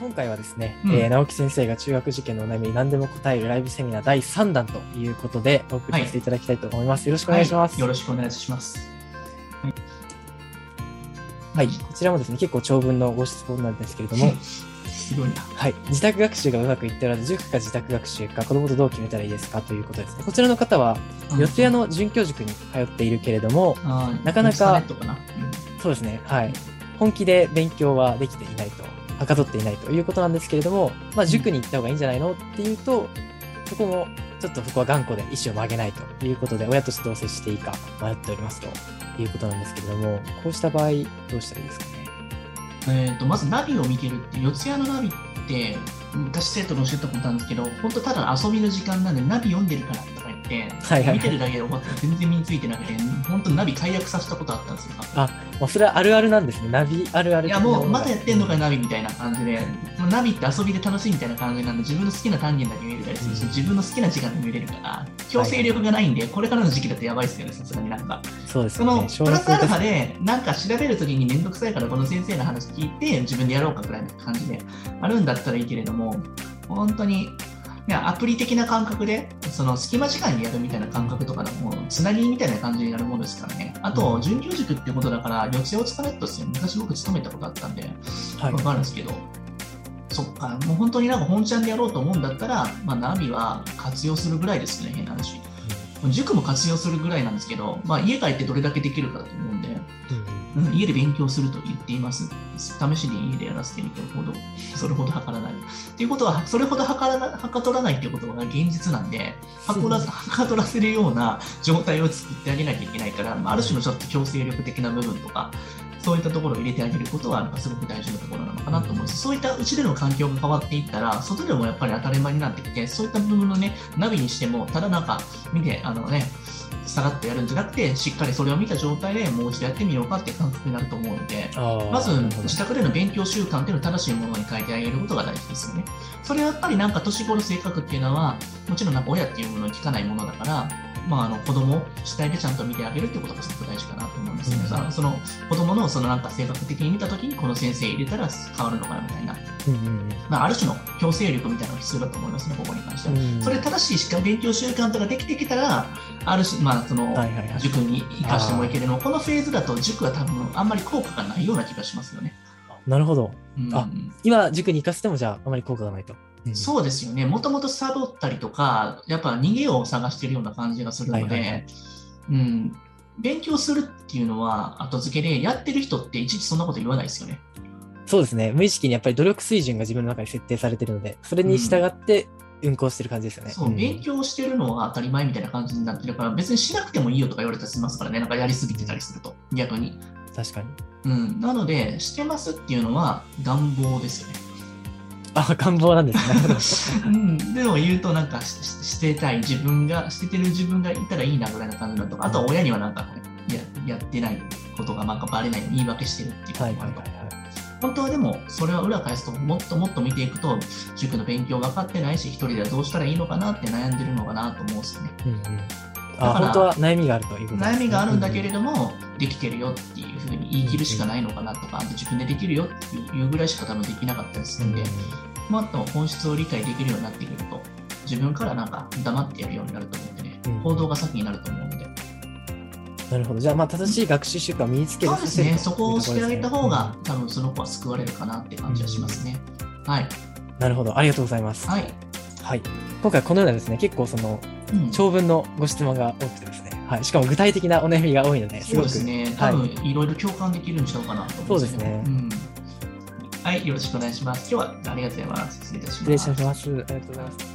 今回はですね、うんえー直樹先生が中学受験のお悩みに何でも答えるライブセミナー第3弾ということでお送りさせていただきたいと思います。よろしくお願いします。はいよろしくお願いします。はい、こちらもですね、結構長文のご質問なんですけれども、すごいな。はい、自宅学習がうまくいっておらず、塾か自宅学習か子供とどう決めたらいいですかということですね。こちらの方は、四谷の准教塾に通っているけれども、なかなか。そうですね、はい。本気で勉強はできていないと、はかどっていないということなんですけれども、まあ、塾に行った方がいいんじゃないのっていうと、そこも、ちょっとそこは頑固で意思を曲げないということで、親としてどう接していいか迷っておりますということなんですけれども、こうした場合、どうしたらいいですかね？うんえーとまずナビを見てるって、四谷のナビって、昔生徒に教えたことあるんですけど、本当ただ遊びの時間なんで、ナビ読んでるからて、はいはいはい見てるだけで終わったら全然身についてなくて、本当ナビ解約させたことあったんですよ。もうそれはあるあるなんですね。ナビあるあるいやもうまだやってんのかよナビみたいな感じで、もうナビって遊びで楽しいみたいな感じなんで、自分の好きな単元だけ見れたりするし、うん自分の好きな時間で見れるから、強制力がないんで、これからの時期だとやばいですよね、さすがになんか。そうですよね。そのプ小ラスアルファで、なんか調べるときにめんどくさいから、この先生の話聞いて、自分でやろうかぐらいの感じであるんだったらいいけれども、本当に、いやアプリ的な感覚で、その隙間時間にやるみたいな感覚とかでも、つなぎみたいな感じになるものですからね。あと、准教塾ってことだから、四谷を使えっとですよ。昔僕勤めたことあったんで、はいわかるんですけど、そっか、もう本当になんか本ちゃんでやろうと思うんだったら、まあ、ナビは活用するぐらいですね、変な話。塾も活用するぐらいなんですけど、まあ、家帰ってどれだけできるかだと思うんで、うんうん、家で勉強すると言っています。試しに家でやらせてみてほど、それほど測らない。っていうことは、それほど測らなはかどらないっていうことが現実なんで、はこらはかどらせるような状態を作ってあげなきゃいけないから、まあ、ある種のちょっと強制力的な部分とか、そういったところを入れてあげることは、やっぱすごく大事なところなのかなと思うんです。そういったうちでの環境が変わっていったら、外でもやっぱり当たり前になってきて、そういった部分のね、ナビにしても、ただなんか見て、あのね、さらっとやるんじゃなくて、しっかりそれを見た状態でもう一度やってみようかって感覚になると思うので、まず自宅での勉強習慣っていうのを正しいものに変えてあげることが大事ですよね。それはやっぱりなんか年頃性格っていうのは、もちろんなんか親っていうものに聞かないものだから、まあ、あの子供を主体でちゃんと見てあげるっていうことがすごく大事かなと思うんですね。うんその子供のそのなんか性格的に見たときにこの先生入れたら変わるのかなみたいな、うんうんまあ、ある種の強制力みたいなのが必要だと思いますね、ここに関しては。うんうんそれ正しいしか勉強習慣とかできてきたら、ある種、まあ、その、塾に生かしてもいいけれども、このフェーズだと塾は多分あんまり効果がないような気がしますよね。なるほど。うんあ今、塾に行かせても、じゃあ、あまり効果がないと。うんそうですよね。もともとサボったりとか、やっぱ逃げを探してるような感じがするので、勉強するっていうのは後付けで、やってる人っていちいちそんなこと言わないですよね。そうですね。無意識にやっぱり努力水準が自分の中に設定されてるので、それに従って運行してる感じですよね。そう、ん勉強してるのは当たり前みたいな感じになってるから、別にしなくてもいいよとか言われたりしますからね、なんかやりすぎてたりすると、逆に。確かに。うん、なので、してますっていうのは願望ですよね。あ、願望なんですね。うん、でも言うと、なんかしししてたい自分が、しててる自分がいたらいいなぐらいな感じだとか、あとは親にはなんか、ややってないことがなんかバレない言い訳してるっていうことはいもあると。はいはいはい。本当はでも、それは裏返すと、もっともっと見ていくと、塾の勉強分かってないし、一人ではどうしたらいいのかなって悩んでるのかなと思うんですよね。うんうん。だあ、から本当は悩みがあるということですね悩みがあるんだけれども、できてるよっていうふうに言い切るしかないのかなとか、あと自分でできるよっていうぐらいしか多分できなかったりすうんうんるんで、もっと本質を理解できるようになってくると、自分からなんか黙ってやるようになると思うんでねうん、行動が先になると思うので、なるほど。じゃあ、まあ、正しい学習習慣を身につけるそうですね、そこをしてあげた方が、多分その子は救われるかなって感じはしますね。はい。なるほど。ありがとうございます。はい。はい。今回このようなですね、結構そのうん長文のご質問が多くてですね、はい。しかも具体的なお悩みが多いので、すそごく。うですね、はい多分いろいろ共感できるんちゃうかなと思うんですけどそうですねんはい、よろしくお願いします。今日はありがとうございます。失礼いたします。失礼します。ありがとうございます。